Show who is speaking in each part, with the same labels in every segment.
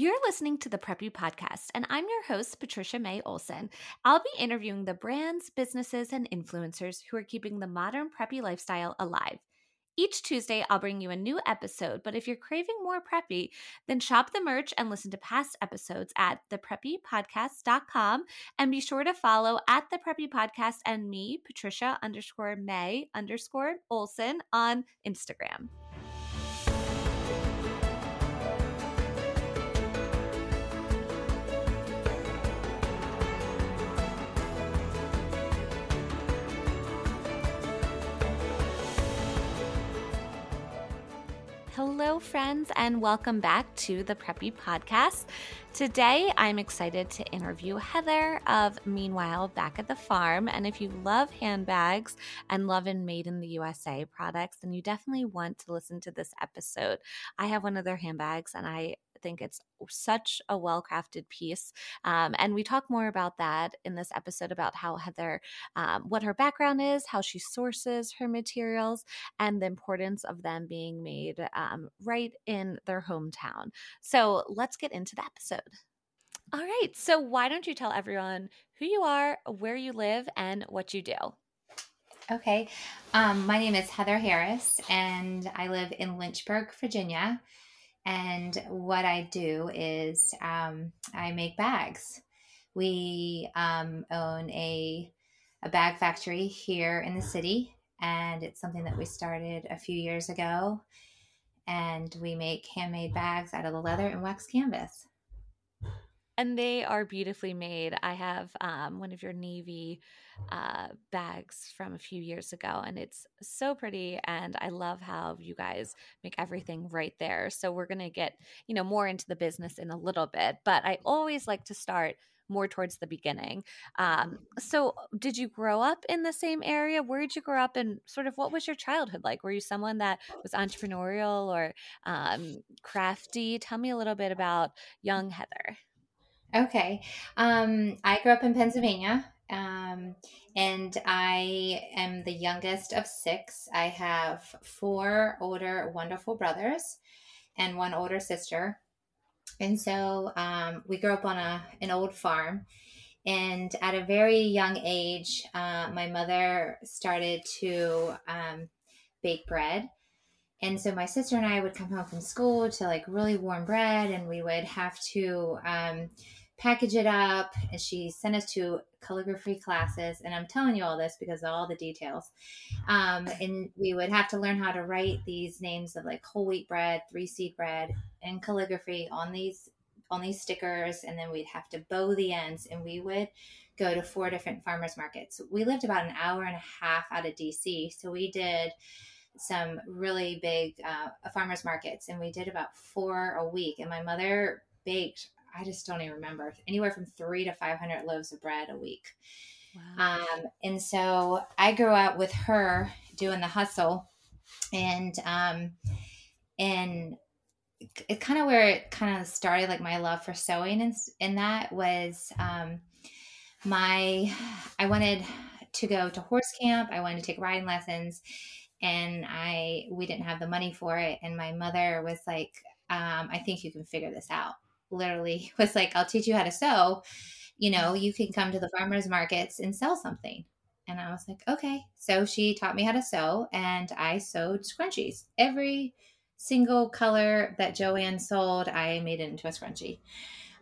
Speaker 1: You're listening to the Preppy Podcast, and I'm your host, Patricia May Olson. I'll be interviewing the brands, businesses, and influencers who are keeping the modern preppy lifestyle alive. Each Tuesday, I'll bring you a new episode, but if you're craving more preppy, then shop the merch and listen to past episodes at thepreppypodcast.com. And be sure to follow at the Preppy Podcast and me, Patricia underscore May underscore Olson on Instagram. Hello, friends, and welcome back to the Preppy Podcast. Today, I'm excited to interview Heather of Meanwhile Back at the Farm. And if you love handbags and love in Made in the USA products, then you definitely want to listen to this episode. I have one of their handbags and I think it's such a well crafted piece. Um, and we talk more about that in this episode about how Heather, um, what her background is, how she sources her materials, and the importance of them being made um, right in their hometown. So let's get into the episode. All right. So, why don't you tell everyone who you are, where you live, and what you do?
Speaker 2: Okay. Um, my name is Heather Harris, and I live in Lynchburg, Virginia. And what I do is um, I make bags. We um, own a, a bag factory here in the city, and it's something that we started a few years ago. And we make handmade bags out of the leather and wax canvas
Speaker 1: and they are beautifully made. I have um, one of your navy uh, bags from a few years ago, and it's so pretty. And I love how you guys make everything right there. So we're gonna get you know more into the business in a little bit, but I always like to start more towards the beginning. Um, so, did you grow up in the same area? Where did you grow up, and sort of what was your childhood like? Were you someone that was entrepreneurial or um, crafty? Tell me a little bit about young Heather.
Speaker 2: Okay. Um, I grew up in Pennsylvania. Um, and I am the youngest of six. I have four older, wonderful brothers and one older sister. And so um, we grew up on a an old farm. And at a very young age, uh, my mother started to um, bake bread. And so my sister and I would come home from school to like really warm bread, and we would have to um, package it up and she sent us to calligraphy classes and i'm telling you all this because of all the details. Um, and we would have to learn how to write these names of like whole wheat bread three seed bread and calligraphy on these on these stickers and then we'd have to bow the ends and we would go to four different farmers markets. We lived about an hour and a half out of dc so we did some really big uh, farmers markets and we did about four a week and my mother baked I just don't even remember anywhere from three to 500 loaves of bread a week. Wow. Um, and so I grew up with her doing the hustle and, um, and it's kind of where it kind of started like my love for sewing and, and that was, um, my, I wanted to go to horse camp. I wanted to take riding lessons and I, we didn't have the money for it. And my mother was like, um, I think you can figure this out literally was like, I'll teach you how to sew. You know, you can come to the farmers markets and sell something. And I was like, okay. So she taught me how to sew, and I sewed scrunchies. Every single color that Joann sold, I made it into a scrunchie.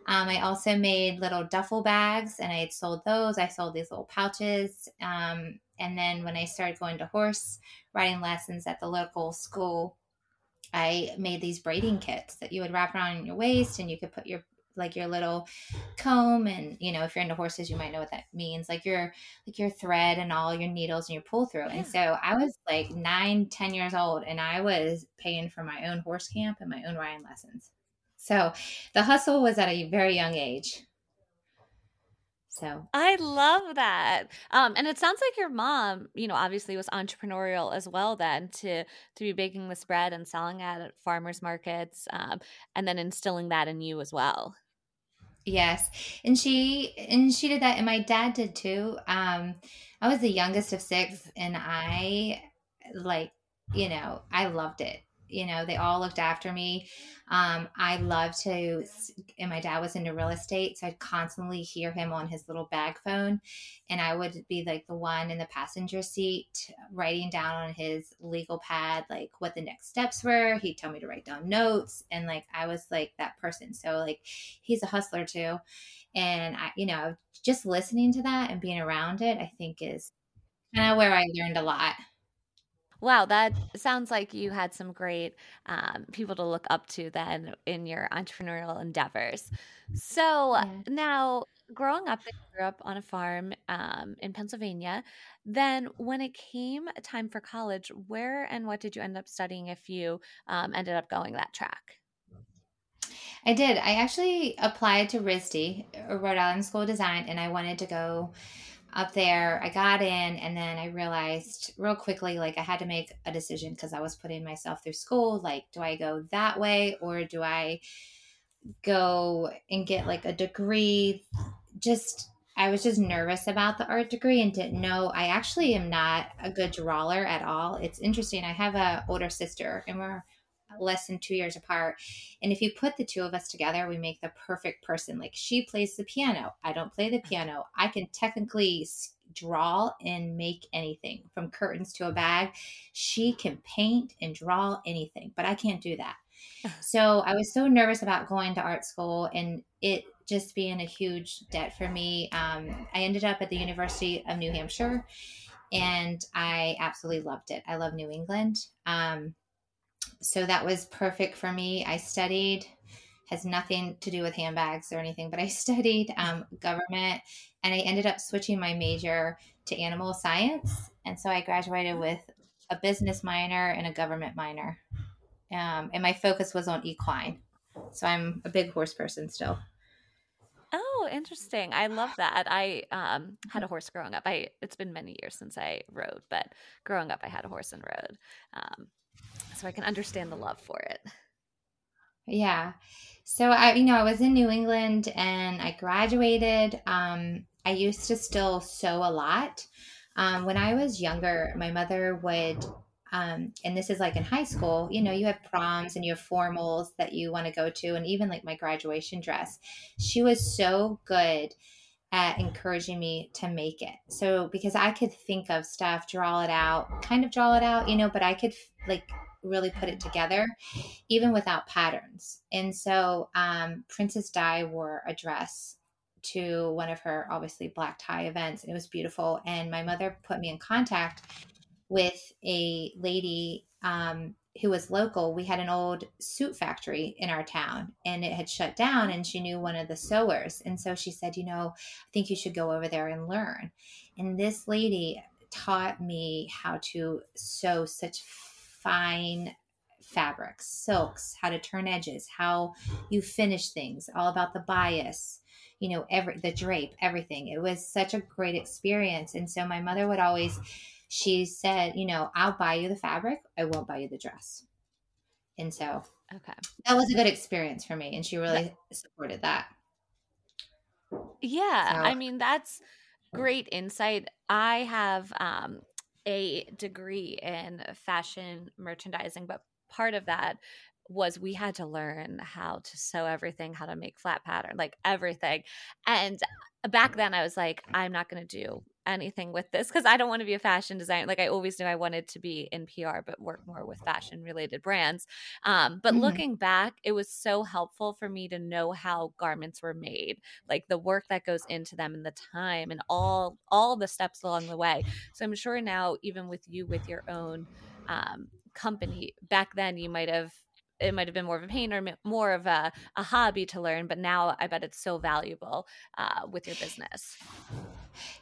Speaker 2: Um, I also made little duffel bags, and I had sold those. I sold these little pouches. Um, and then when I started going to horse riding lessons at the local school, I made these braiding kits that you would wrap around your waist and you could put your like your little comb and you know if you're into horses you might know what that means like your like your thread and all your needles and your pull through yeah. and so i was like nine ten years old and i was paying for my own horse camp and my own riding lessons. So the hustle was at a very young age so
Speaker 1: I love that. Um, and it sounds like your mom, you know, obviously was entrepreneurial as well then to to be baking this bread and selling it at farmers markets, um, and then instilling that in you as well.
Speaker 2: Yes. And she and she did that and my dad did too. Um I was the youngest of six and I like, you know, I loved it. You know, they all looked after me. Um, I love to, and my dad was into real estate, so I'd constantly hear him on his little bag phone, and I would be like the one in the passenger seat writing down on his legal pad like what the next steps were. He'd tell me to write down notes, and like I was like that person. So like he's a hustler too, and I, you know, just listening to that and being around it, I think is kind of where I learned a lot.
Speaker 1: Wow, that sounds like you had some great um, people to look up to then in your entrepreneurial endeavors. So yeah. now, growing up, you grew up on a farm um, in Pennsylvania. Then, when it came time for college, where and what did you end up studying if you um, ended up going that track?
Speaker 2: I did. I actually applied to RISD, Rhode Island School of Design, and I wanted to go up there. I got in, and then I realized real quickly, like I had to make a decision because I was putting myself through school. Like, do I go that way or do I go and get like a degree? Just I was just nervous about the art degree and didn't know. I actually am not a good drawer at all. It's interesting. I have a older sister, and we're less than two years apart. And if you put the two of us together, we make the perfect person. Like she plays the piano, I don't play the piano. I can technically draw and make anything from curtains to a bag. She can paint and draw anything, but I can't do that. So I was so nervous about going to art school and it just being a huge debt for me. Um, I ended up at the University of New Hampshire and I absolutely loved it. I love New England. Um, so that was perfect for me. I studied, has nothing to do with handbags or anything, but I studied um, government and I ended up switching my major to animal science. And so I graduated with a business minor and a government minor. Um, and my focus was on equine. So I'm a big horse person still.
Speaker 1: Oh, interesting. I love that. I um, had a horse growing up. I it's been many years since I rode, but growing up I had a horse and rode. Um, so I can understand the love for it.
Speaker 2: Yeah. So I, you know, I was in New England and I graduated. Um, I used to still sew a lot. Um, when I was younger, my mother would, um, and this is like in high school, you know, you have proms and you have formals that you want to go to, and even like my graduation dress. She was so good at encouraging me to make it. So because I could think of stuff, draw it out, kind of draw it out, you know, but I could like really put it together, even without patterns. And so um, Princess Di wore a dress to one of her obviously black tie events, and it was beautiful. And my mother put me in contact with a lady um, who was local. We had an old suit factory in our town and it had shut down, and she knew one of the sewers. And so she said, You know, I think you should go over there and learn. And this lady taught me how to sew such fine fabrics, silks, how to turn edges, how you finish things, all about the bias, you know, every the drape, everything. It was such a great experience. And so my mother would always she said, you know, I'll buy you the fabric, I won't buy you the dress. And so okay. That was a good experience for me and she really supported that.
Speaker 1: Yeah, so. I mean that's great insight. I have um a degree in fashion merchandising, but part of that was we had to learn how to sew everything, how to make flat pattern, like everything. And back then I was like, I'm not going to do anything with this because I don't want to be a fashion designer. Like I always knew I wanted to be in PR, but work more with fashion related brands. Um, but mm-hmm. looking back, it was so helpful for me to know how garments were made, like the work that goes into them and the time and all all the steps along the way. So I'm sure now, even with you with your own um, company, back then you might have it might have been more of a pain or more of a, a hobby to learn but now i bet it's so valuable uh, with your business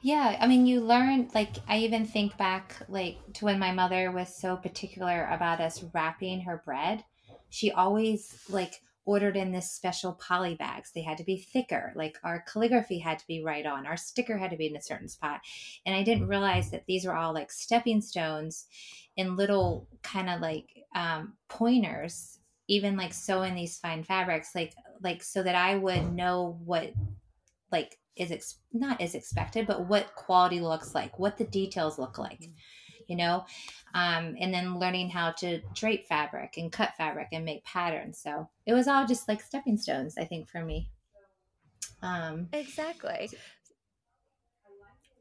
Speaker 2: yeah i mean you learn like i even think back like to when my mother was so particular about us wrapping her bread. She always like ordered in this special poly bags. They had to be thicker like our calligraphy had to be right on our sticker had to be in a certain spot. And i didn't realize that these were all like stepping stones and little kind of like um, pointers even like sewing these fine fabrics like like so that i would know what like is ex- not is expected but what quality looks like what the details look like you know, um, and then learning how to drape fabric and cut fabric and make patterns. So it was all just like stepping stones, I think, for me.
Speaker 1: Um, exactly.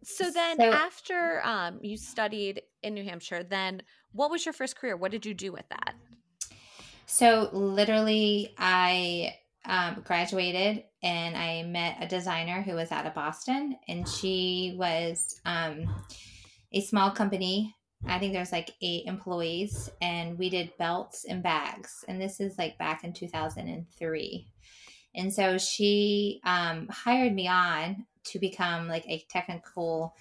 Speaker 1: So then, so, after um, you studied in New Hampshire, then what was your first career? What did you do with that?
Speaker 2: So literally, I um, graduated and I met a designer who was out of Boston, and she was um, a small company. I think there's like eight employees, and we did belts and bags. And this is like back in 2003. And so she um, hired me on to become like a technical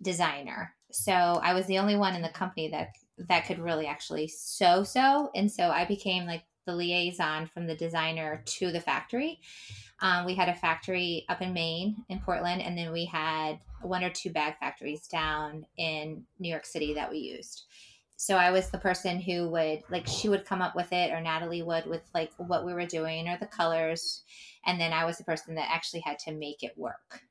Speaker 2: designer. So I was the only one in the company that that could really actually sew sew, and so I became like the liaison from the designer to the factory. Um, we had a factory up in Maine, in Portland, and then we had one or two bag factories down in New York City that we used. So I was the person who would like she would come up with it, or Natalie would with like what we were doing or the colors, and then I was the person that actually had to make it work.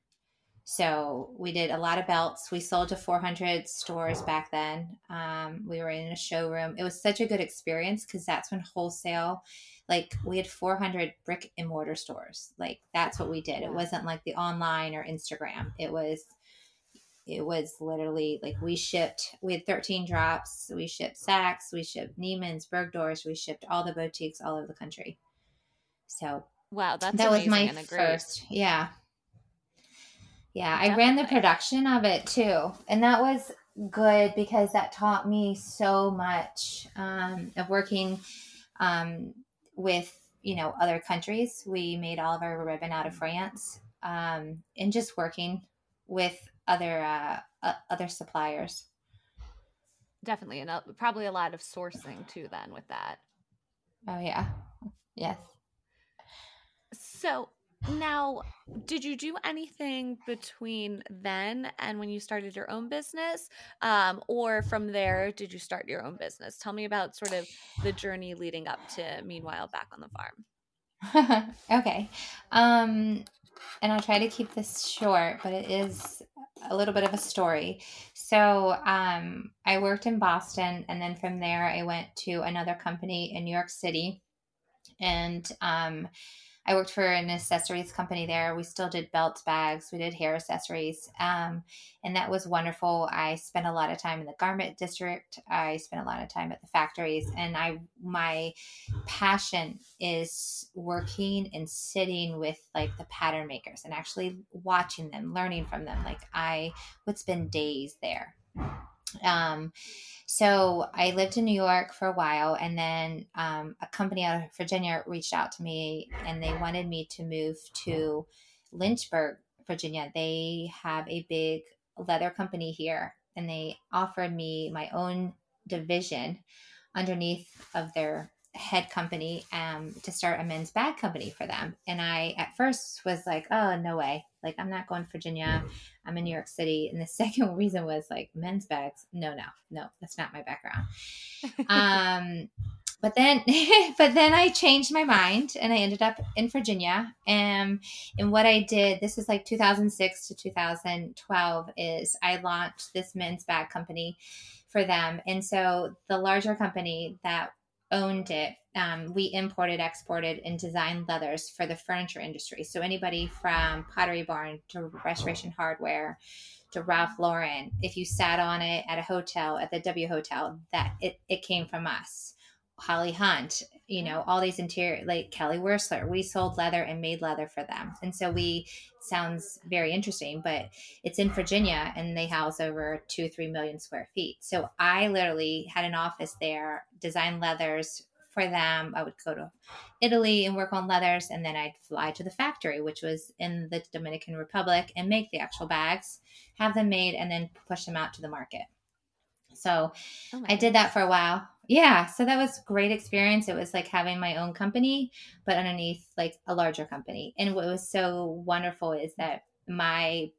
Speaker 2: So we did a lot of belts. We sold to 400 stores back then. Um, we were in a showroom. It was such a good experience because that's when wholesale, like we had 400 brick and mortar stores. Like that's what we did. It wasn't like the online or Instagram. It was, it was literally like we shipped. We had 13 drops. We shipped Saks. We shipped Neiman's, Bergdorf's. We shipped all the boutiques all over the country. So
Speaker 1: wow, that's that was my
Speaker 2: first. Yeah, yeah, I ran the production of it too. And that was good because that taught me so much um, of working um, with, you know, other countries. We made all of our ribbon out of France um, and just working with other uh, uh, other suppliers.
Speaker 1: Definitely. And uh, probably a lot of sourcing too then with that.
Speaker 2: Oh, yeah. Yes.
Speaker 1: So now, did you do anything between then and when you started your own business? Um, or from there, did you start your own business? Tell me about sort of the journey leading up to Meanwhile Back on the
Speaker 2: Farm. okay. Um, and I'll try to keep this short, but it is a little bit of a story. So um, I worked in Boston, and then from there, I went to another company in New York City. And um, I worked for an accessories company there. We still did belts, bags, we did hair accessories. Um, and that was wonderful. I spent a lot of time in the garment district. I spent a lot of time at the factories. And I, my passion is working and sitting with like the pattern makers and actually watching them, learning from them. Like I would spend days there. Um, so I lived in New York for a while, and then um, a company out of Virginia reached out to me, and they wanted me to move to Lynchburg, Virginia. They have a big leather company here, and they offered me my own division underneath of their head company um, to start a men's bag company for them. And I, at first, was like, oh, no way. Like, I'm not going to Virginia. I'm in New York City. And the second reason was like, men's bags. No, no, no, that's not my background. um, but then, but then I changed my mind and I ended up in Virginia. And, and what I did, this is like 2006 to 2012, is I launched this men's bag company for them. And so the larger company that owned it. Um, we imported, exported, and designed leathers for the furniture industry. So anybody from Pottery Barn to Restoration Hardware to Ralph Lauren, if you sat on it at a hotel at the W Hotel, that it, it came from us. Holly Hunt, you know, all these interior like Kelly Wearstler, we sold leather and made leather for them. And so we sounds very interesting, but it's in Virginia and they house over two, three million square feet. So I literally had an office there, designed leathers for them. I would go to Italy and work on leathers, and then I'd fly to the factory, which was in the Dominican Republic, and make the actual bags, have them made, and then push them out to the market. So oh I did that for a while yeah so that was great experience it was like having my own company but underneath like a larger company and what was so wonderful is that my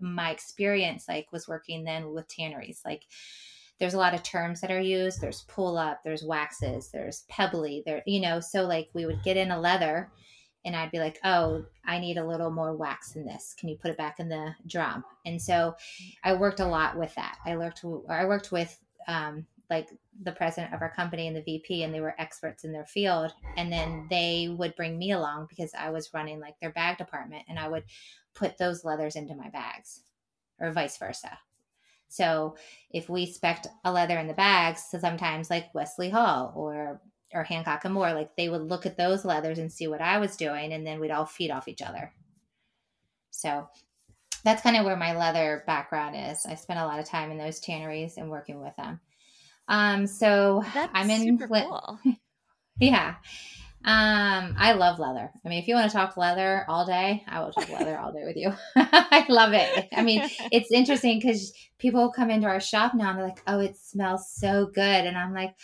Speaker 2: my experience like was working then with tanneries like there's a lot of terms that are used there's pull up there's waxes there's pebbly there you know so like we would get in a leather and I'd be like, "Oh, I need a little more wax in this. Can you put it back in the drum?" And so I worked a lot with that. I worked I worked with um, like the president of our company and the VP, and they were experts in their field. And then they would bring me along because I was running like their bag department, and I would put those leathers into my bags, or vice versa. So if we spec a leather in the bags, so sometimes like Wesley Hall or or Hancock and Moore, like they would look at those leathers and see what I was doing, and then we'd all feed off each other. So that's kind of where my leather background is. I spent a lot of time in those tanneries and working with them. Um, so
Speaker 1: that's
Speaker 2: I'm in
Speaker 1: super cool.
Speaker 2: yeah. Um, I love leather. I mean, if you want to talk leather all day, I will talk leather all day with you. I love it. I mean, it's interesting because people come into our shop now and they're like, "Oh, it smells so good," and I'm like,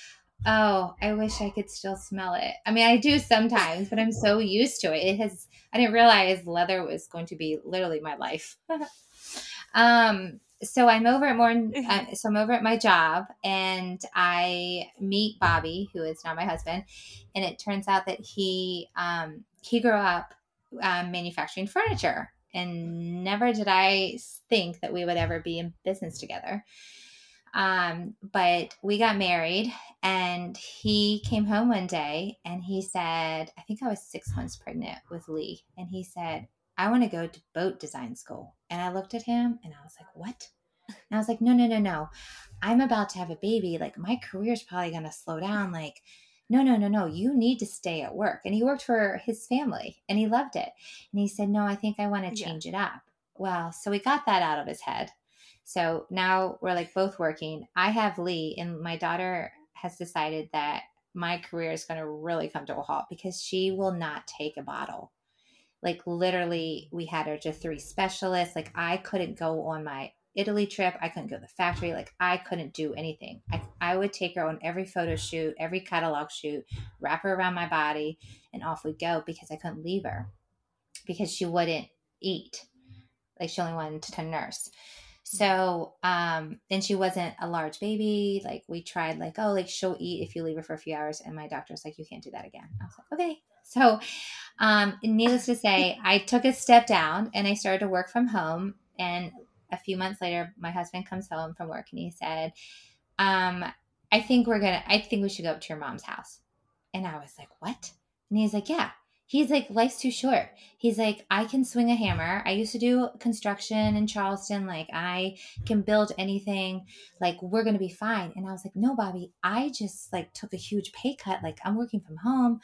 Speaker 2: "Oh, I wish I could still smell it." I mean, I do sometimes, but I'm so used to it. It has. I didn't realize leather was going to be literally my life. um, so I'm over at more. Uh, so I'm over at my job, and I meet Bobby, who is now my husband, and it turns out that he um, he grew up um, manufacturing furniture, and never did I think that we would ever be in business together. Um, but we got married, and he came home one day, and he said, "I think I was six months pregnant with Lee," and he said, I want to go to boat design school. And I looked at him and I was like, what? And I was like, no, no, no, no. I'm about to have a baby. Like, my career's probably going to slow down. Like, no, no, no, no. You need to stay at work. And he worked for his family and he loved it. And he said, no, I think I want to change yeah. it up. Well, so we got that out of his head. So now we're like both working. I have Lee, and my daughter has decided that my career is going to really come to a halt because she will not take a bottle like literally we had her to three specialists. Like i couldn't go on my italy trip. I couldn't go to the factory. Like i couldn't do anything. I, I would take her on every photo shoot every catalog shoot wrap her around my body and off we go because i couldn't leave her because she wouldn't eat. Like she only wanted to nurse. So um and she wasn't a large baby. Like we tried like oh like she'll eat if you leave her for a few hours. And my doctor's like you can't do that again. I was like okay. So, um, needless to say, I took a step down and I started to work from home. And a few months later, my husband comes home from work and he said, um, I think we're gonna, I think we should go up to your mom's house. And I was like, what? And he's like, yeah, he's like life's too short. He's like i can swing a hammer. I used to do construction in charleston. Like i can build anything. Like we're gonna be fine. And i was like no bobby i just like took a huge pay cut. Like i'm working from home.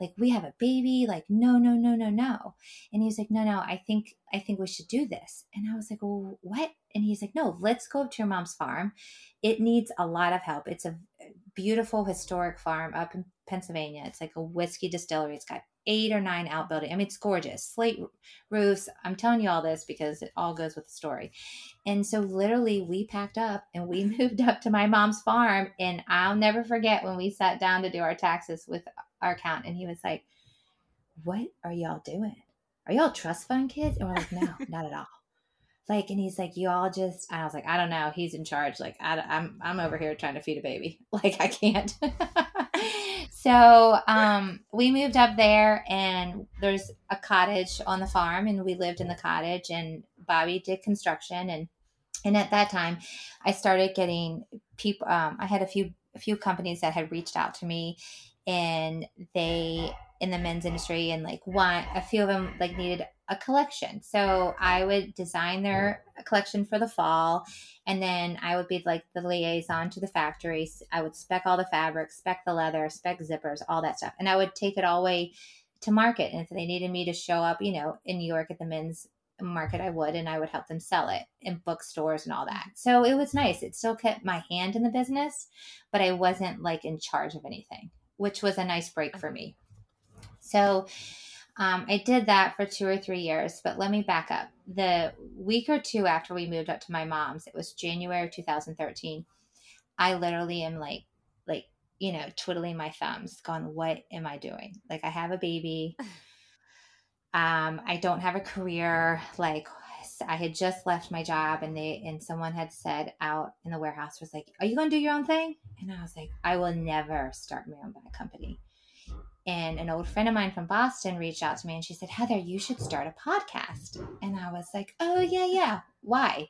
Speaker 2: Like we have a baby. Like no no no no no. And he's like no no i think i think we should do this. And i was like well what? And he's like no let's go up to your mom's farm. It needs a lot of help. It's a beautiful historic farm up in pennsylvania. It's like a whiskey distillery. It's got eight or nine outbuildings. I mean, it's gorgeous. Slate roofs. I'm telling you all this because it all goes with the story. And so, literally, we packed up and we moved up to my mom's farm. And I'll never forget when we sat down to do our taxes with our accountant, and he was like, What are y'all doing? Are y'all trust fund kids? And we're like, No, not at all. Like, and he's like, you all just, I was like, I don't know. He's in charge. Like, I, I'm, I'm over here trying to feed a baby. Like, I can't. So um, we moved up there, and there's a cottage on the farm, and we lived in the cottage. And Bobby did construction, and and at that time, I started getting people. Um, I had a few a few companies that had reached out to me, and they in the men's industry, and like one a few of them like needed a collection. So I would design their collection for the fall, and then I would be like the liaison to the factories. I would spec all the fabrics, spec the leather, spec zippers, all that stuff, and I would take it all way to market. And if they needed me to show up, you know, in New York at the men's market, I would, and I would help them sell it in bookstores and all that. So it was nice. It still kept my hand in the business, but I wasn't like in charge of anything, which was a nice break for me. So um, I did that for two or three years, but let me back up. The week or two after we moved up to my mom's, it was January 2013. I literally am like, like, you know, twiddling my thumbs, going, "What am I doing? Like, I have a baby. Um, I don't have a career. Like, I had just left my job, and they and someone had said out in the warehouse was like, "Are you going to do your own thing?" And I was like, "I will never start my own company." And an old friend of mine from Boston reached out to me and she said, Heather, you should start a podcast. And I was like, oh, yeah, yeah. Why?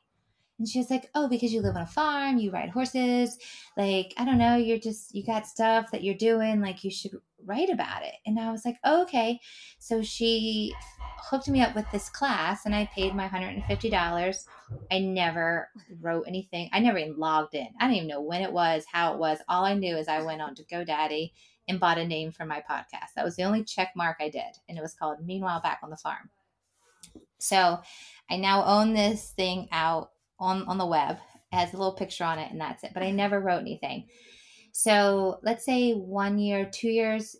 Speaker 2: And she was like, Oh, because you live on a farm, you ride horses. Like, I don't know, you're just, you got stuff that you're doing. Like, you should write about it. And I was like, oh, Okay. So she hooked me up with this class and I paid my $150. I never wrote anything. I never even logged in. I didn't even know when it was, how it was. All I knew is I went on to GoDaddy and bought a name for my podcast. That was the only check mark I did. And it was called Meanwhile Back on the Farm. So I now own this thing out on, on the web. It has a little picture on it and that's it. But I never wrote anything. So let's say one year, two years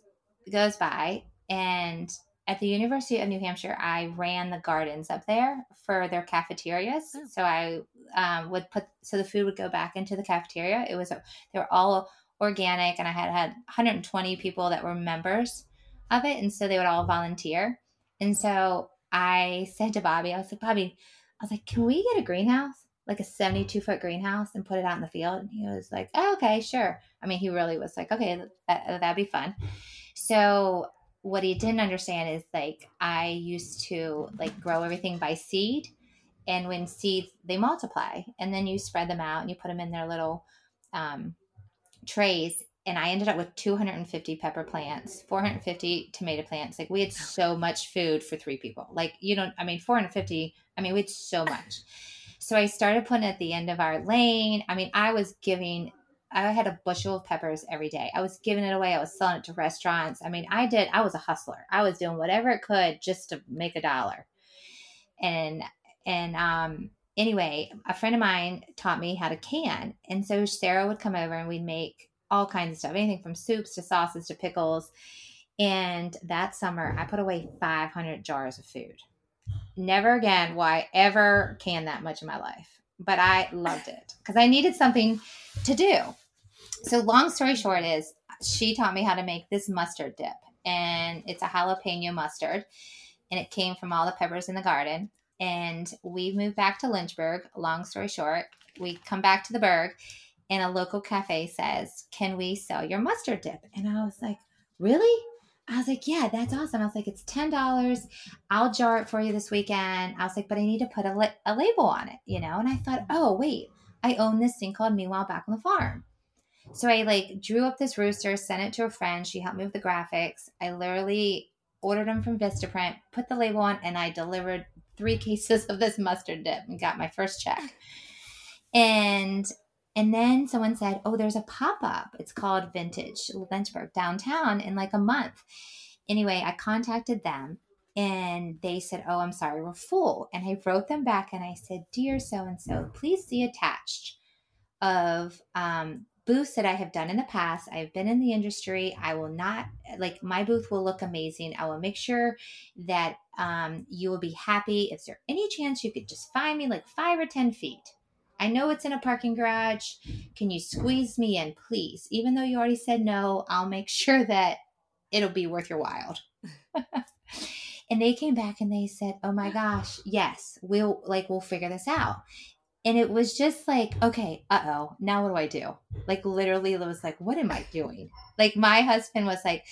Speaker 2: goes by, and at the University of New Hampshire, I ran the gardens up there for their cafeterias. Oh. So I um, would put so the food would go back into the cafeteria. It was they were all organic, and I had had 120 people that were members of it, and so they would all volunteer. And so I said to Bobby, I was like, Bobby, I was like, can we get a greenhouse? Like a 72 foot greenhouse and put it out in the field? And he was like, oh, okay, sure. I mean, he really was like, okay, that, that'd be fun. So what he didn't understand is like I used to like grow everything by seed. And when seeds, they multiply and then you spread them out and you put them in their little um, trays and I ended up with 250 pepper plants, 450 tomato plants. Like we had so much food for three people. Like you don't, I mean, 450. I mean, we had so much. So I started putting at the end of our lane. I mean, I was giving. I had a bushel of peppers every day. I was giving it away. I was selling it to restaurants. I mean, I did. I was a hustler. I was doing whatever it could just to make a dollar. And and um anyway, a friend of mine taught me how to can. And so Sarah would come over and we'd make all kinds of stuff, anything from soups to sauces to pickles. And that summer, I put away 500 jars of food. Never again will I ever can that much in my life, but I loved it because I needed something to do. So, long story short, is she taught me how to make this mustard dip, and it's a jalapeno mustard, and it came from all the peppers in the garden. And we moved back to Lynchburg. Long story short, we come back to the Burgh and a local cafe says, Can we sell your mustard dip? And I was like, Really? I was like, Yeah, that's awesome. I was like, It's $10. I'll jar it for you this weekend. I was like, But I need to put a, li- a label on it, you know? And I thought, Oh, wait, I own this thing called Meanwhile Back on the Farm. So I like drew up this rooster, sent it to a friend. She helped me with the graphics. I literally ordered them from Vistaprint, put the label on, and I delivered three cases of this mustard dip and got my first check. And and then someone said, Oh, there's a pop up. It's called Vintage Lynchburg downtown in like a month. Anyway, I contacted them and they said, Oh, I'm sorry, we're full. And I wrote them back and I said, Dear so and so, please see attached of um, booths that I have done in the past. I've been in the industry. I will not, like, my booth will look amazing. I will make sure that um, you will be happy. Is there any chance you could just find me like five or 10 feet? I know it's in a parking garage. Can you squeeze me in, please? Even though you already said no, I'll make sure that it'll be worth your while. and they came back and they said, "Oh my gosh, yes, we'll like we'll figure this out." And it was just like, okay, uh oh, now what do I do? Like literally, it was like, what am I doing? Like my husband was like,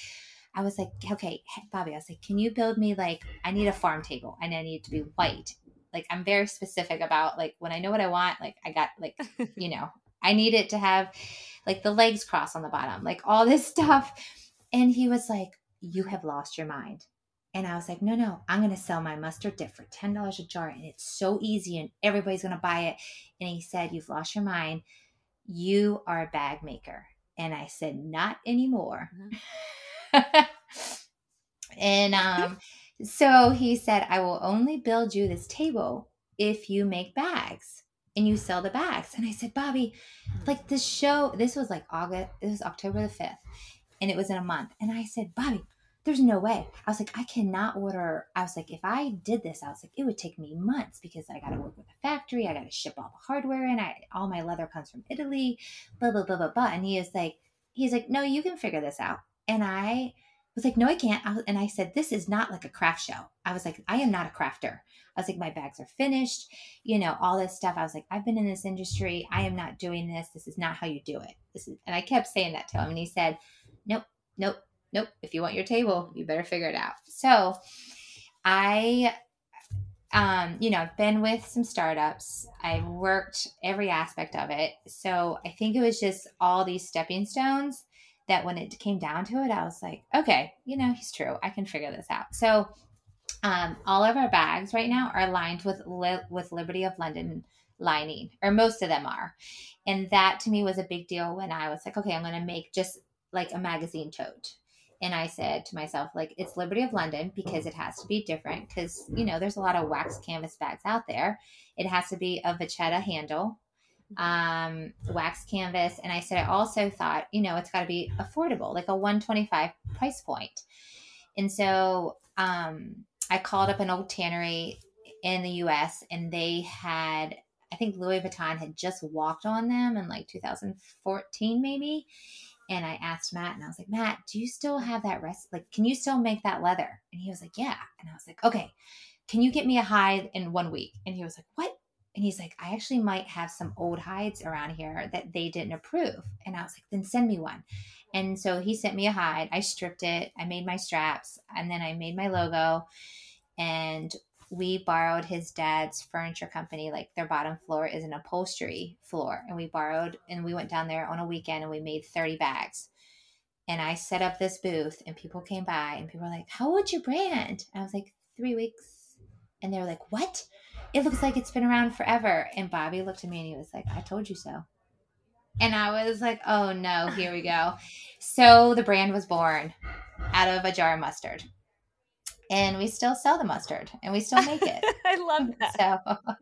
Speaker 2: I was like, okay, Bobby, I was like, can you build me like I need a farm table and I need it to be white like I'm very specific about like when I know what I want, like I got like, you know, I need it to have like the legs cross on the bottom, like all this stuff. And he was like, You have lost your mind. And I was like, No, no, I'm gonna sell my mustard dip for ten dollars a jar, and it's so easy, and everybody's gonna buy it. And he said, You've lost your mind. You are a bag maker. And I said, Not anymore. Mm-hmm. and um so he said, I will only build you this table if you make bags and you sell the bags. And I said, Bobby, like this show, this was like August, it was October the 5th, and it was in a month. And I said, Bobby, there's no way. I was like, I cannot order. I was like, if I did this, I was like, it would take me months because I got to work with a factory. I got to ship all the hardware in. I, all my leather comes from Italy, blah, blah, blah, blah, blah. And he is like, he's like, no, you can figure this out. And I was like, no, I can't. and I said, this is not like a craft show. I was like, I am not a crafter. I was like, my bags are finished, you know, all this stuff. I was like, I've been in this industry. I am not doing this. This is not how you do it. This is, and I kept saying that to him. And he said, nope, nope, nope. If you want your table, you better figure it out. So I, um, you know, I've been with some startups. I've worked every aspect of it. So I think it was just all these stepping stones that when it came down to it, I was like, okay, you know, he's true. I can figure this out. So um, all of our bags right now are lined with li- with Liberty of London lining, or most of them are. And that to me was a big deal when I was like, okay, I'm going to make just like a magazine tote. And I said to myself, like, it's Liberty of London because it has to be different because, you know, there's a lot of wax canvas bags out there. It has to be a vachetta handle, um, wax canvas. And I said, I also thought, you know, it's got to be affordable, like a 125 price point. And so um, I called up an old tannery in the US and they had I think Louis Vuitton had just walked on them in like 2014 maybe and I asked Matt and I was like, "Matt, do you still have that rest like can you still make that leather?" And he was like, "Yeah." And I was like, "Okay. Can you get me a hide in 1 week?" And he was like, "What?" And he's like, "I actually might have some old hides around here that they didn't approve." And I was like, "Then send me one." And so he sent me a hide. I stripped it. I made my straps and then I made my logo and we borrowed his dad's furniture company like their bottom floor is an upholstery floor. And we borrowed and we went down there on a weekend and we made 30 bags. And i set up this booth and people came by and people were like how old's your brand? And i was like three weeks. And they were like what? It looks like it's been around forever. And bobby looked at me and he was like i told you so. And i was like oh no here we go. So the brand was born out of a jar of mustard and we still sell the mustard and we still make it.
Speaker 1: I love that. So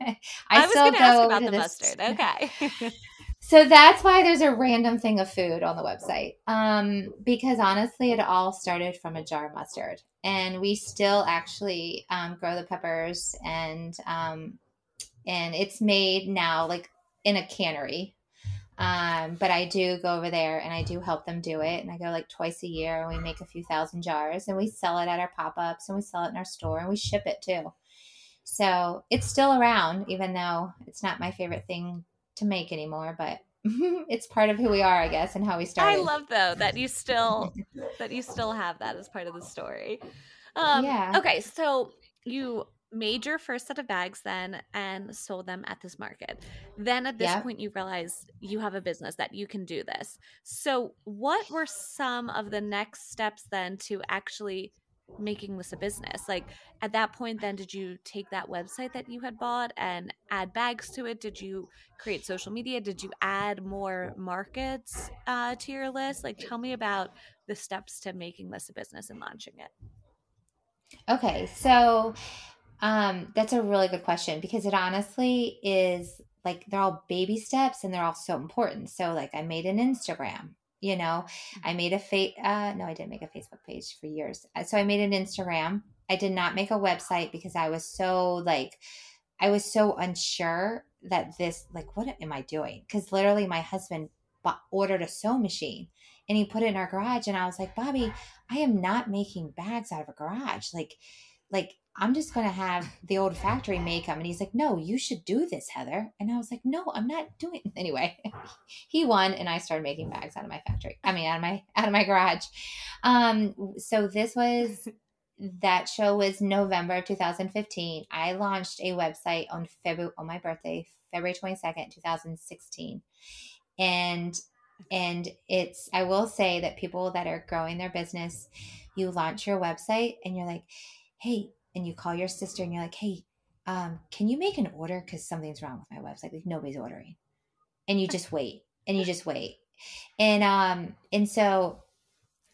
Speaker 2: I, I was still go
Speaker 1: ask about the mustard. Okay.
Speaker 2: so that's why there's a random thing of food on the website. Um, because honestly, it all started from a jar of mustard, and we still actually um, grow the peppers, and um, and it's made now like in a cannery um, but I do go over there and I do help them do it. And I go like twice a year and we make a few thousand jars and we sell it at our pop ups and we sell it in our store and we ship it too. So it's still around, even though it's not my favorite thing to make anymore, but it's part of who we are, I guess, and how we started.
Speaker 1: I love though that you still that you still have that as part of the story. Um, yeah. Okay, so you made your first set of bags then and sold them at this market. Then at this yep. point, you realize you have a business that you can do this. So, what were some of the next steps then to actually making this a business? Like at that point, then did you take that website that you had bought and add bags to it? Did you create social media? Did you add more markets uh, to your list? Like, tell me about the steps to making this a business and launching it.
Speaker 2: Okay, so um, that's a really good question because it honestly is like they're all baby steps and they're all so important. So like I made an Instagram, you know, I made a fa- uh no, I didn't make a Facebook page for years. Uh, so I made an Instagram. I did not make a website because I was so like I was so unsure that this like what am I doing? Cuz literally my husband bought, ordered a sewing machine and he put it in our garage and I was like, "Bobby, I am not making bags out of a garage." Like like I'm just going to have the old factory make them. And he's like, no, you should do this, Heather. And I was like, no, I'm not doing it. Anyway, he won and I started making bags out of my factory. I mean, out of my, out of my garage. Um, so this was, that show was November of 2015. I launched a website on February, on my birthday, February 22nd, 2016. And, and it's, I will say that people that are growing their business, you launch your website and you're like, hey, and you call your sister and you're like, hey, um, can you make an order? Because something's wrong with my website. Like nobody's ordering. And you just wait and you just wait. And um, and so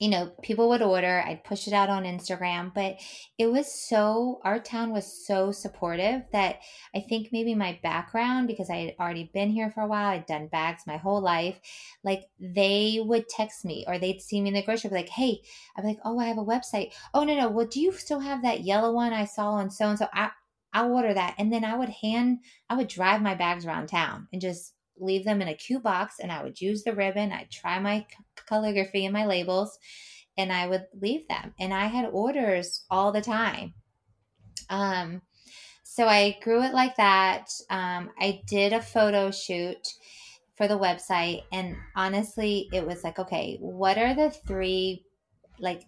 Speaker 2: you know, people would order. I'd push it out on Instagram, but it was so, our town was so supportive that I think maybe my background, because I had already been here for a while, I'd done bags my whole life, like they would text me or they'd see me in the grocery, be like, hey, I'd be like, oh, I have a website. Oh, no, no. Well, do you still have that yellow one I saw on so and so? I'll order that. And then I would hand, I would drive my bags around town and just leave them in a cute box and I would use the ribbon. I'd try my calligraphy and my labels and I would leave them. And I had orders all the time. Um, so I grew it like that. Um, I did a photo shoot for the website. And honestly, it was like, okay, what are the three, like,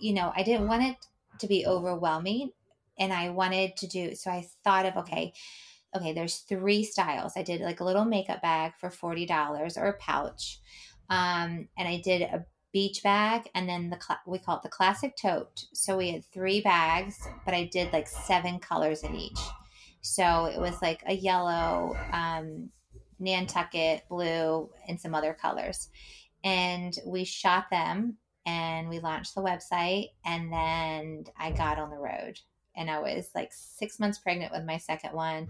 Speaker 2: you know, I didn't want it to be overwhelming and I wanted to do so I thought of okay, okay, there's three styles. I did like a little makeup bag for $40 or a pouch. Um, and I did a beach bag and then the cl- we call it the classic tote. So we had three bags, but I did like seven colors in each. So it was like a yellow, um, Nantucket blue, and some other colors. And we shot them and we launched the website. And then I got on the road. And I was like six months pregnant with my second one.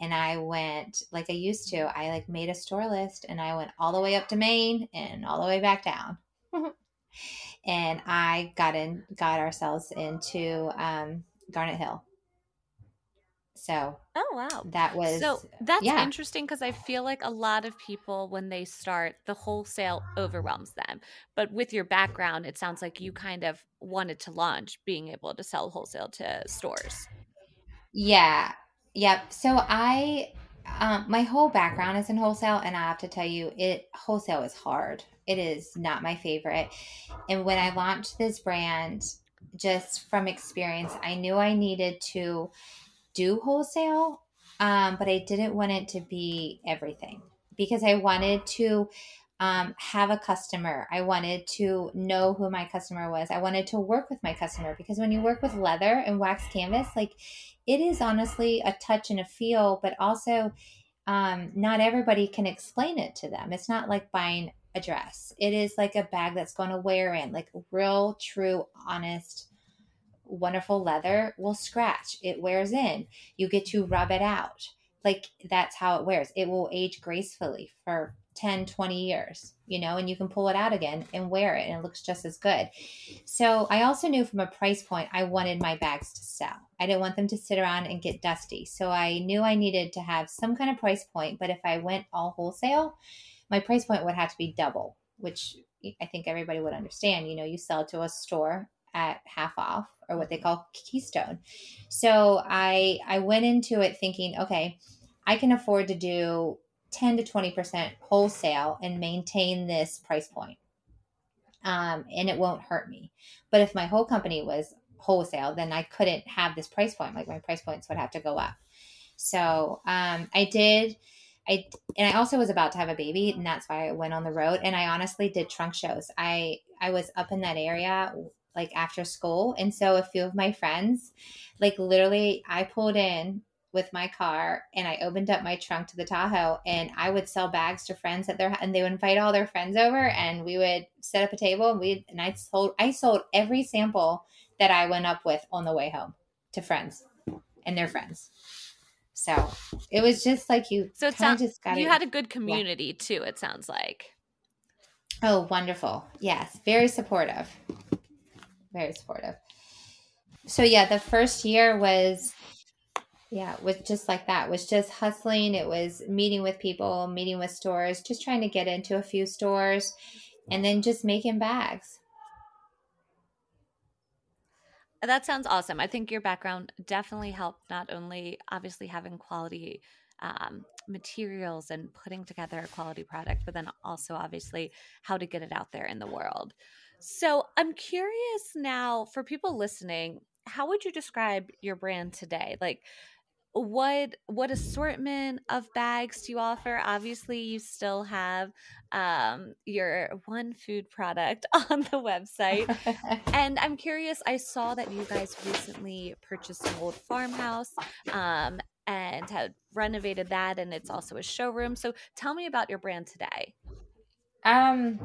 Speaker 2: And I went like I used to. I like made a store list and I went all the way up to Maine and all the way back down. and I got in, got ourselves into um, Garnet Hill so,
Speaker 1: oh wow,
Speaker 2: that was
Speaker 1: so that's yeah. interesting because I feel like a lot of people when they start, the wholesale overwhelms them. But with your background, it sounds like you kind of wanted to launch being able to sell wholesale to stores.
Speaker 2: Yeah, yep. So I, um, my whole background is in wholesale, and I have to tell you, it wholesale is hard. It is not my favorite. And when I launched this brand, just from experience, I knew I needed to do wholesale, um, but I didn't want it to be everything because I wanted to um, have a customer. I wanted to know who my customer was. I wanted to work with my customer because when you work with leather and wax canvas, like it is honestly a touch and a feel, but also um, not everybody can explain it to them. It's not like buying a dress. It is like a bag that's going to wear in, like real, true, honest wonderful leather will scratch. It wears in. You get to rub it out. Like that's how it wears. It will age gracefully for 10, 20 years, you know, and you can pull it out again and wear it and it looks just as good. So I also knew from a price point, I wanted my bags to sell. I didn't want them to sit around and get dusty. So I knew I needed to have some kind of price point. But if I went all wholesale, my price point would have to be double, which I think everybody would understand. You know, you sell to a store at half off or what they call keystone. So I I went into it thinking, okay, I can afford to do 10 to 20% wholesale and maintain this price point. Um, and it won't hurt me. But if my whole company was wholesale, then I couldn't have this price point. Like my price points would have to go up. So um, I did. I and I also was about to have a baby, and that's why I went on the road. And I honestly did trunk shows. I I was up in that area like after school. And so a few of my friends, like literally, I pulled in with my car and I opened up my trunk to the Tahoe and I would sell bags to friends at their and they would invite all their friends over and we would set up a table and we and I sold I sold every sample that I went up with on the way home to friends and their friends. So it was just like you.
Speaker 1: So it sounds just got you had a good community yeah. too. It sounds like.
Speaker 2: Oh, wonderful! Yes, very supportive very supportive. So yeah, the first year was yeah, was just like that. was just hustling. It was meeting with people, meeting with stores, just trying to get into a few stores and then just making bags.
Speaker 1: That sounds awesome. I think your background definitely helped not only obviously having quality um, materials and putting together a quality product, but then also obviously how to get it out there in the world. So I'm curious now for people listening, how would you describe your brand today? Like what what assortment of bags do you offer? Obviously you still have um, your one food product on the website. And i'm curious i saw that you guys recently purchased an old farmhouse um, and had renovated that and it's also a showroom. So tell me about your brand today.
Speaker 2: Um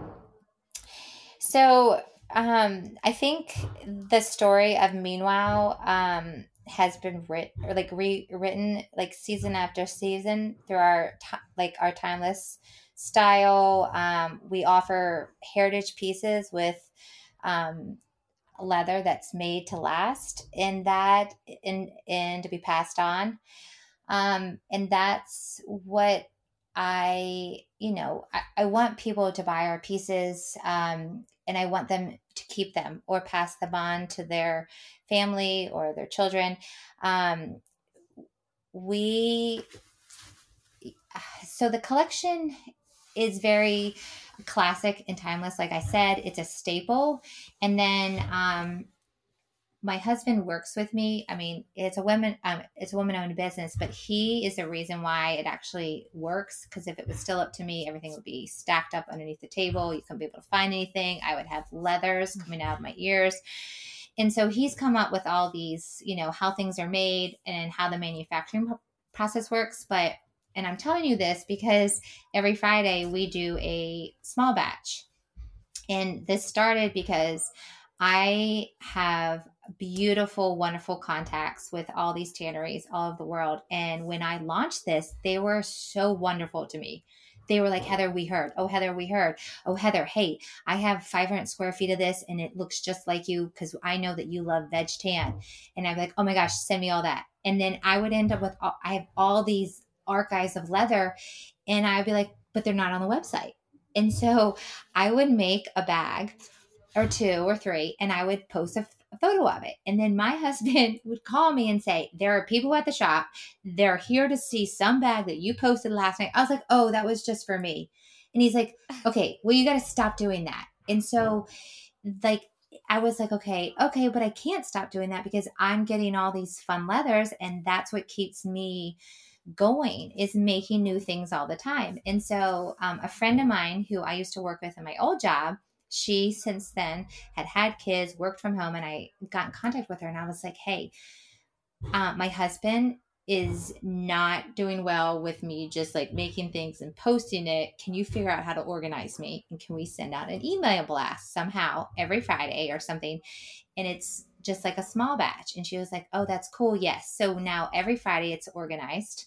Speaker 2: so um, I think the story of Meanwhile um, has been written or like rewritten like season after season through our like our timeless style. Um, we offer heritage pieces with um, leather that's made to last in that and and to be passed on. Um, and that's what I, you know, I, I, want people to buy our pieces um, and I want them to keep them or pass them on to their family or their children. Um, we, so the collection is very classic and timeless. Like I said, it's a staple. And then um, my husband works with me. I mean, it's a woman, um, it's a woman owned business, but he is the reason why it actually works. Because if it was still up to me, everything would be stacked up underneath the table. You couldn't be able to find anything. I would have leathers coming out of my ears. And so he's come up with all these, you know, how things are made and how the manufacturing process works. But, and I'm telling you this because every Friday we do a small batch. And this started because I have beautiful, wonderful contacts with all these tanneries all over the world. And when I launched this, they were so wonderful to me. They were like, Heather, we heard. Oh, Heather, we heard. Oh, Heather, hey, I have 500 square feet of this and it looks just like you because I know that you love veg tan. And I'm like, oh my gosh, send me all that. And then I would end up with, all, I have all these archives of leather and I'd be like, but they're not on the website. And so I would make a bag or two or three and I would post a a photo of it. And then my husband would call me and say, There are people at the shop. They're here to see some bag that you posted last night. I was like, Oh, that was just for me. And he's like, Okay, well, you got to stop doing that. And so, like, I was like, okay, okay, but I can't stop doing that because I'm getting all these fun leathers, and that's what keeps me going is making new things all the time. And so, um, a friend of mine who I used to work with in my old job, she since then had had kids, worked from home, and I got in contact with her and I was like, hey, uh, my husband is not doing well with me just like making things and posting it. Can you figure out how to organize me? And can we send out an email blast somehow every Friday or something? And it's just like a small batch. And she was like, Oh, that's cool. Yes. So now every Friday it's organized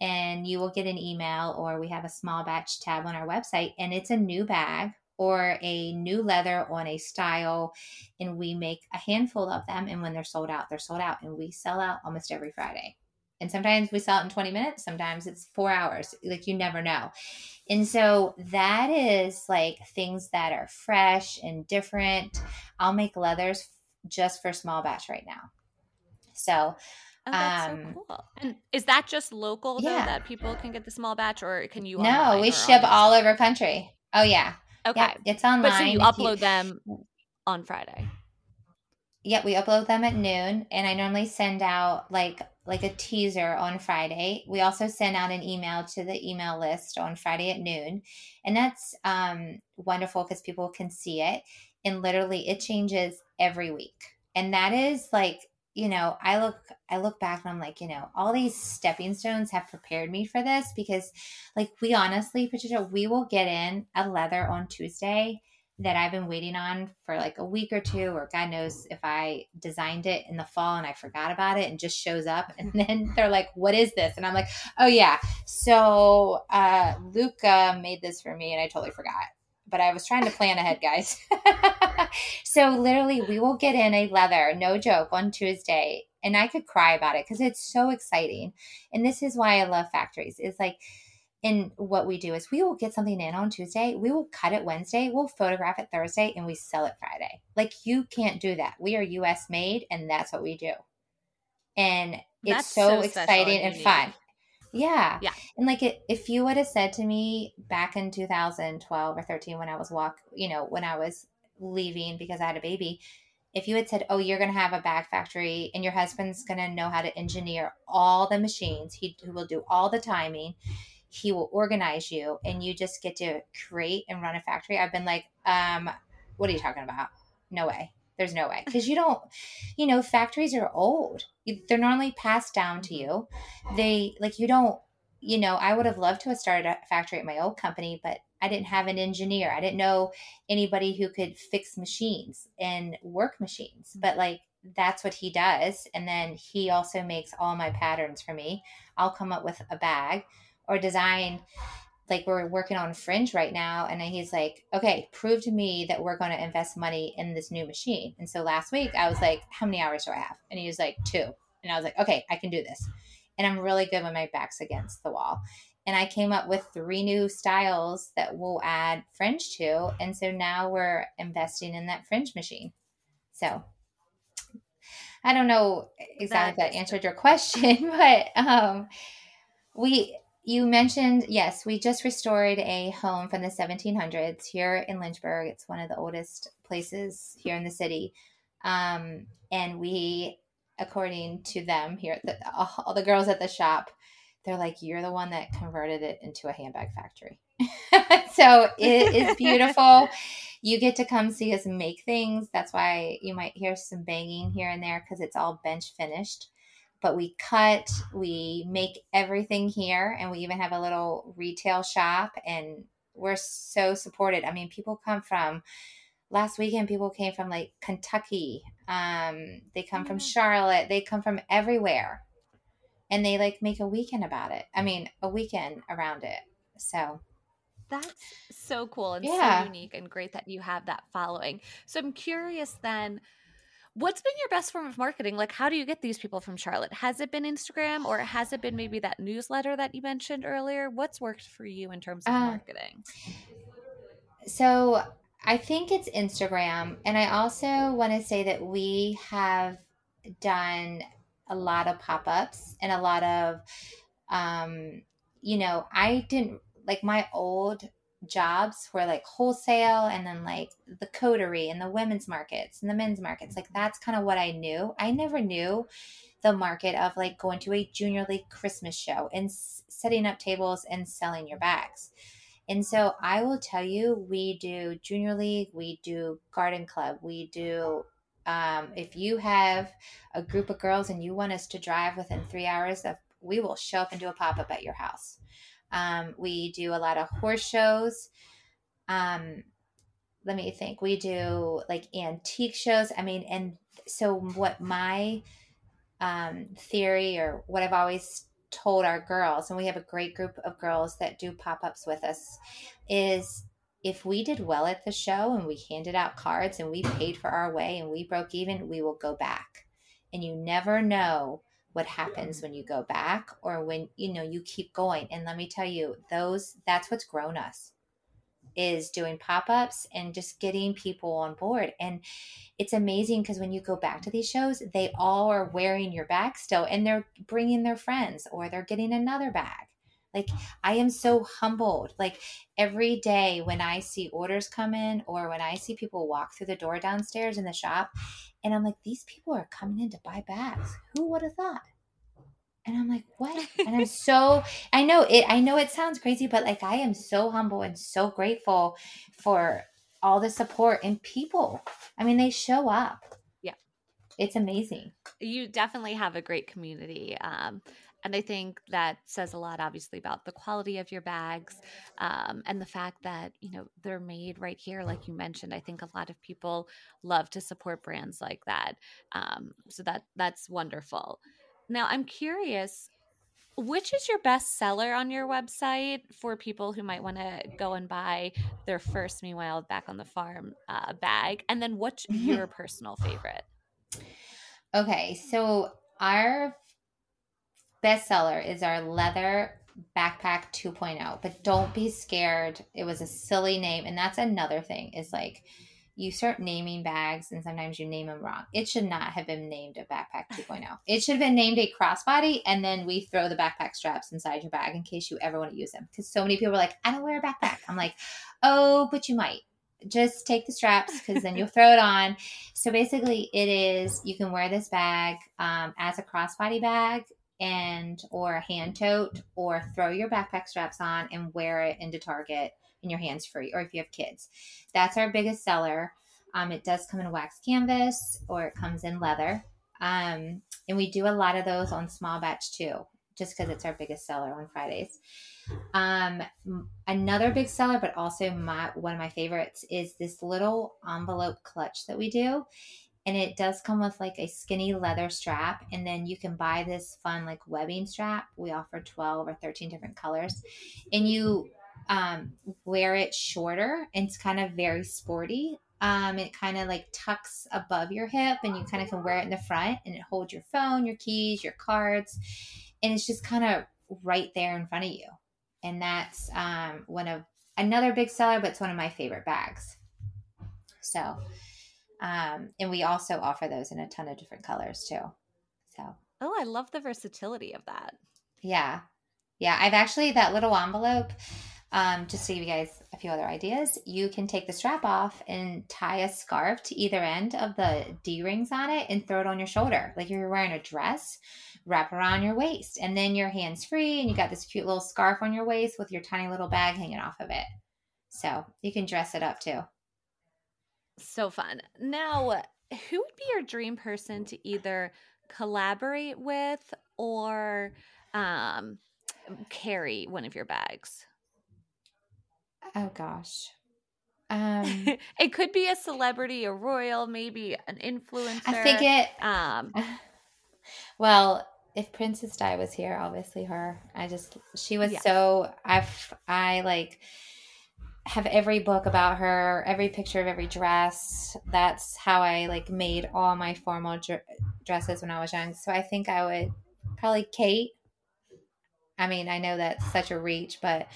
Speaker 2: and you will get an email or we have a small batch tab on our website and it's a new bag or a new leather on a style and we make a handful of them and when they're sold out they're sold out and we sell out almost every friday and sometimes we sell it in 20 minutes sometimes it's four hours like you never know and so that is like things that are fresh and different i'll make leathers just for small batch right now so
Speaker 1: Oh, that's um, so cool. And is that just local though, yeah. that people can get the small batch or can you
Speaker 2: No, we ship all over country. Oh yeah.
Speaker 1: Okay.
Speaker 2: Yeah, it's online. But
Speaker 1: so you upload you, them on Friday.
Speaker 2: Yeah, we upload them at noon and I normally send out like like a teaser on Friday. We also send out an email to the email list on Friday at noon. And that's um wonderful because people can see it and literally it changes every week. And that is like you know, I look I look back and I'm like, you know, all these stepping stones have prepared me for this because like we honestly, Patricia, we will get in a leather on Tuesday that I've been waiting on for like a week or two, or God knows if I designed it in the fall and I forgot about it and just shows up. And then they're like, What is this? And I'm like, Oh, yeah. So uh, Luca made this for me and I totally forgot but I was trying to plan ahead, guys. so literally, we will get in a leather, no joke, on Tuesday, and I could cry about it because it's so exciting. And this is why I love factories. It's like, and what we do is we will get something in on Tuesday, we will cut it Wednesday, we'll photograph it Thursday, and we sell it Friday. Like you can't do that. We are U.S. made, and that's what we do. And it's so, so exciting and, and fun. Yeah.
Speaker 1: Yeah.
Speaker 2: And like it, if you would have said to me back in 2012 or 13 when I was walk, you know, when I was leaving because I had a baby, if you had said, "Oh, you're going to have a bag factory and your husband's going to know how to engineer all the machines, he, he will do all the timing, he will organize you and you just get to create and run a factory." I've been like, "Um, what are you talking about? No way." There's no way because you don't, you know, factories are old. They're normally passed down to you. They like you don't, you know. I would have loved to have started a factory at my old company, but I didn't have an engineer. I didn't know anybody who could fix machines and work machines. But like that's what he does, and then he also makes all my patterns for me. I'll come up with a bag or design like we're working on fringe right now and he's like okay prove to me that we're going to invest money in this new machine. And so last week i was like how many hours do i have? And he was like two. And i was like okay i can do this. And i'm really good when my back's against the wall. And i came up with three new styles that we'll add fringe to and so now we're investing in that fringe machine. So i don't know exactly that, that answered your question but um we you mentioned, yes, we just restored a home from the 1700s here in Lynchburg. It's one of the oldest places here in the city. Um, and we, according to them here, the, all the girls at the shop, they're like, you're the one that converted it into a handbag factory. so it is beautiful. you get to come see us make things. That's why you might hear some banging here and there because it's all bench finished. But we cut, we make everything here, and we even have a little retail shop. And we're so supported. I mean, people come from last weekend people came from like kentucky um, they come from charlotte they come from everywhere and they like make a weekend about it i mean a weekend around it so
Speaker 1: that's so cool and yeah. so unique and great that you have that following so i'm curious then what's been your best form of marketing? Like how do you get these people from charlotte? Has it been instagram or has it been maybe that newsletter that you mentioned earlier? What's worked for you in terms of uh, marketing?
Speaker 2: so I think it's Instagram. And I also want to say that we have done a lot of pop ups and a lot of, um, you know, I didn't like my old jobs were like wholesale and then like the coterie and the women's markets and the men's markets. Like that's kind of what I knew. I never knew the market of like going to a junior league Christmas show and s- setting up tables and selling your bags. And so I will tell you, we do junior league, we do garden club, we do. Um, if you have a group of girls and you want us to drive within three hours, of, we will show up and do a pop up at your house. Um, we do a lot of horse shows. Um, let me think. We do like antique shows. I mean, and so what my um, theory or what I've always told our girls, and we have a great group of girls that do pop ups with us, is if we did well at the show and we handed out cards and we paid for our way and we broke even, we will go back. And you never know what happens when you go back or when you know you keep going. And let me tell you, those that's what's grown us is doing pop-ups and just getting people on board and it's amazing because when you go back to these shows they all are wearing your bag still and they're bringing their friends or they're getting another bag like i am so humbled like every day when i see orders come in or when i see people walk through the door downstairs in the shop and i'm like these people are coming in to buy bags who would have thought and I'm like, what? And I'm so I know it I know it sounds crazy, but like I am so humble and so grateful for all the support and people. I mean, they show up.
Speaker 1: Yeah.
Speaker 2: It's amazing.
Speaker 1: You definitely have a great community. Um, and I think that says a lot, obviously, about the quality of your bags um, and the fact that, you know, they're made right here, like you mentioned. I think a lot of people love to support brands like that. Um, so that that's wonderful. Now, I'm curious, which is your best seller on your website for people who might want to go and buy their first Meanwhile Back on the Farm uh, bag? And then what's your personal favorite?
Speaker 2: Okay, so our best seller is our leather backpack 2.0, but don't be scared. It was a silly name. And that's another thing is like, you start naming bags and sometimes you name them wrong. It should not have been named a backpack 2.0. It should have been named a crossbody and then we throw the backpack straps inside your bag in case you ever want to use them. Because so many people are like, I don't wear a backpack. I'm like, oh, but you might. Just take the straps because then you'll throw it on. So basically, it is you can wear this bag um, as a crossbody bag and or a hand tote or throw your backpack straps on and wear it into Target and your hands free, or if you have kids. That's our biggest seller. Um, it does come in wax canvas or it comes in leather. Um, and we do a lot of those on small batch too, just because it's our biggest seller on Fridays. Um, another big seller, but also my one of my favorites, is this little envelope clutch that we do. And it does come with like a skinny leather strap, and then you can buy this fun like webbing strap. We offer 12 or 13 different colors. And you um, wear it shorter. It's kind of very sporty. Um, it kind of like tucks above your hip, and you kind of can wear it in the front, and it holds your phone, your keys, your cards, and it's just kind of right there in front of you. And that's um, one of another big seller, but it's one of my favorite bags. So, um, and we also offer those in a ton of different colors too. So,
Speaker 1: oh, I love the versatility of that.
Speaker 2: Yeah, yeah. I've actually that little envelope um, just to give you guys a few other ideas, you can take the strap off and tie a scarf to either end of the D rings on it and throw it on your shoulder. Like you're wearing a dress, wrap around your waist. And then your hands free and you got this cute little scarf on your waist with your tiny little bag hanging off of it. So you can dress it up too.
Speaker 1: So fun. Now, who would be your dream person to either collaborate with or um, carry one of your bags?
Speaker 2: Oh gosh. Um,
Speaker 1: it could be a celebrity, a royal, maybe an influencer.
Speaker 2: I think it. Um, well, if Princess Di was here, obviously her. I just she was so I've I like have every book about her, every picture of every dress. That's how I like made all my formal dr- dresses when I was young. So I think I would probably Kate. I mean, I know that's such a reach, but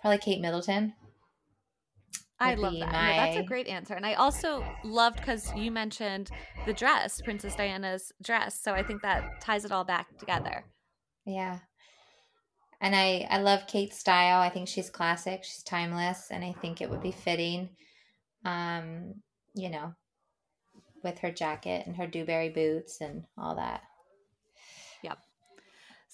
Speaker 2: probably Kate Middleton.
Speaker 1: I love that. My... that's a great answer. And I also loved because you mentioned the dress, Princess Diana's dress. So I think that ties it all back together.
Speaker 2: Yeah. And I, I love Kate's style. I think she's classic. She's timeless. And I think it would be fitting, um, you know, with her jacket and her Dubarry boots and all that.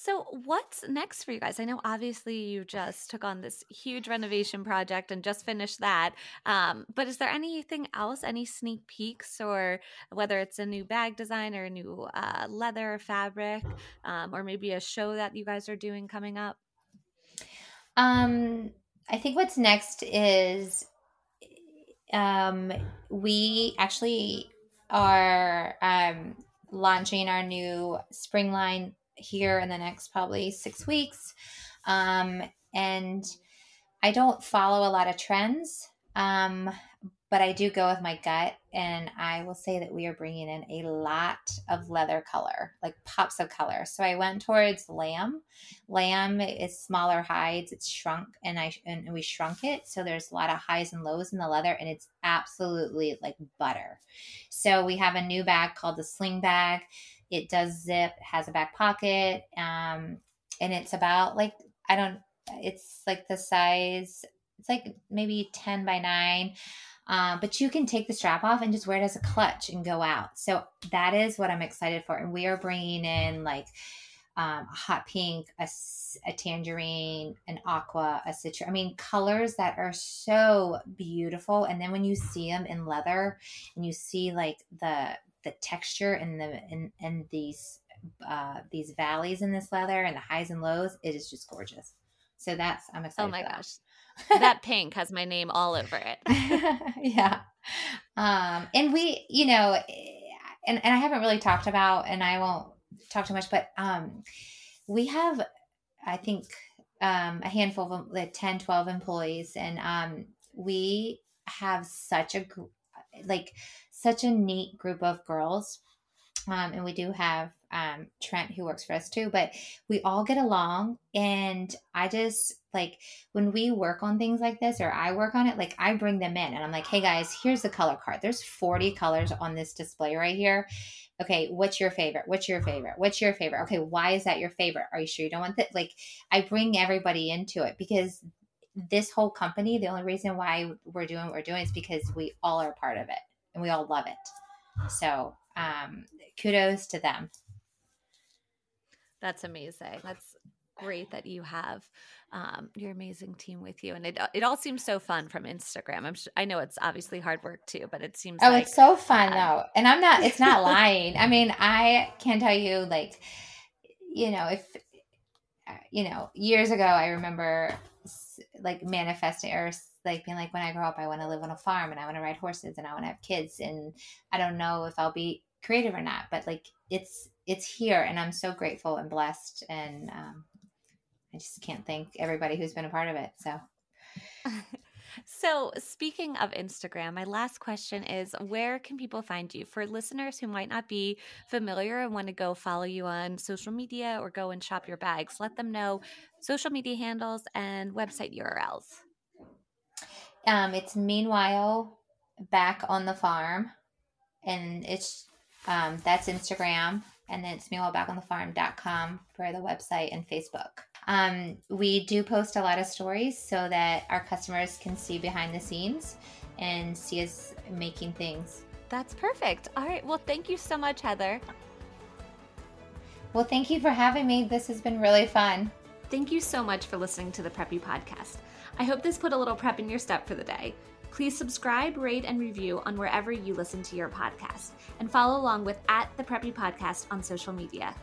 Speaker 1: So, what's next for you guys? I know obviously you just took on this huge renovation project and just finished that. Um, but is there anything else, any sneak peeks, or whether it's a new bag design or a new uh, leather fabric, um, or maybe a show that you guys are doing coming up?
Speaker 2: Um, I think what's next is um, we actually are um, launching our new spring line here in the next probably six weeks. Um, and I don't follow a lot of trends, um, but I do go with my gut. And I will say that we are bringing in a lot of leather color, like pops of color. So I went towards lamb. Lamb is smaller hides. It's shrunk, and I and we shrunk it. So there's a lot of highs and lows in the leather, and it's absolutely like butter. So we have a new bag called the sling bag it does zip, has a back pocket, um, and it's about like I don't. It's like the size. It's like maybe ten by nine. Um, but you can take the strap off and just wear it as a clutch and go out. So that is what I'm excited for. And we are bringing in like um, a hot pink, a, a tangerine, an aqua, a citrus. I mean, colors that are so beautiful. And then when you see them in leather and you see like the the texture and the and and these uh these valleys in this leather and the highs and lows it is just gorgeous so that's i'm excited
Speaker 1: oh my gosh that pink has my name all over it
Speaker 2: yeah um and we you know and, and i haven't really talked about and i won't talk too much but um we have i think um a handful of like 10 12 employees and um we have such a like such a neat group of girls. Um, and we do have um, Trent who works for us too, but we all get along. And I just like when we work on things like this or I work on it, like I bring them in and I'm like, hey guys, here's the color card. There's 40 colors on this display right here. Okay, what's your favorite? What's your favorite? What's your favorite? Okay, why is that your favorite? Are you sure you don't want that? Like, I bring everybody into it because this whole company, the only reason why we're doing what we're doing is because we all are part of it and we all love it. So um, kudos to them.
Speaker 1: That's amazing. That's great that you have um, your amazing team with you, and it it all seems so fun from Instagram. I'm I know it's obviously hard work too, but it seems
Speaker 2: oh,
Speaker 1: like,
Speaker 2: it's so fun uh, though, and I'm not. It's not lying. I mean, I can tell you, like, you know, if you know, years ago, I remember like manifesting or like being like when I grow up I want to live on a farm and I want to ride horses and I want to have kids and I don't know if I'll be creative or not but like it's it's here and I'm so grateful and blessed and um, I just can't thank everybody who's been a part of it so
Speaker 1: So, speaking of Instagram, my last question is where can people find you? For listeners who might not be familiar and want to go follow you on social media or go and shop your bags, let them know social media handles and website URLs.
Speaker 2: Um, it's meanwhile back on the farm, and it's um, that's Instagram, and then it's meanwhile back on the farm.com for the website and Facebook. Um, we do post a lot of stories so that our customers can see behind the scenes and see us making things.
Speaker 1: That's perfect. All right. Well, thank you so much, Heather.
Speaker 2: Well, thank you for having me. This has been really fun.
Speaker 1: Thank you so much for listening to the Preppy Podcast. I hope this put a little prep in your step for the day. Please subscribe, rate, and review on wherever you listen to your podcast, and follow along with at the Preppy Podcast on social media.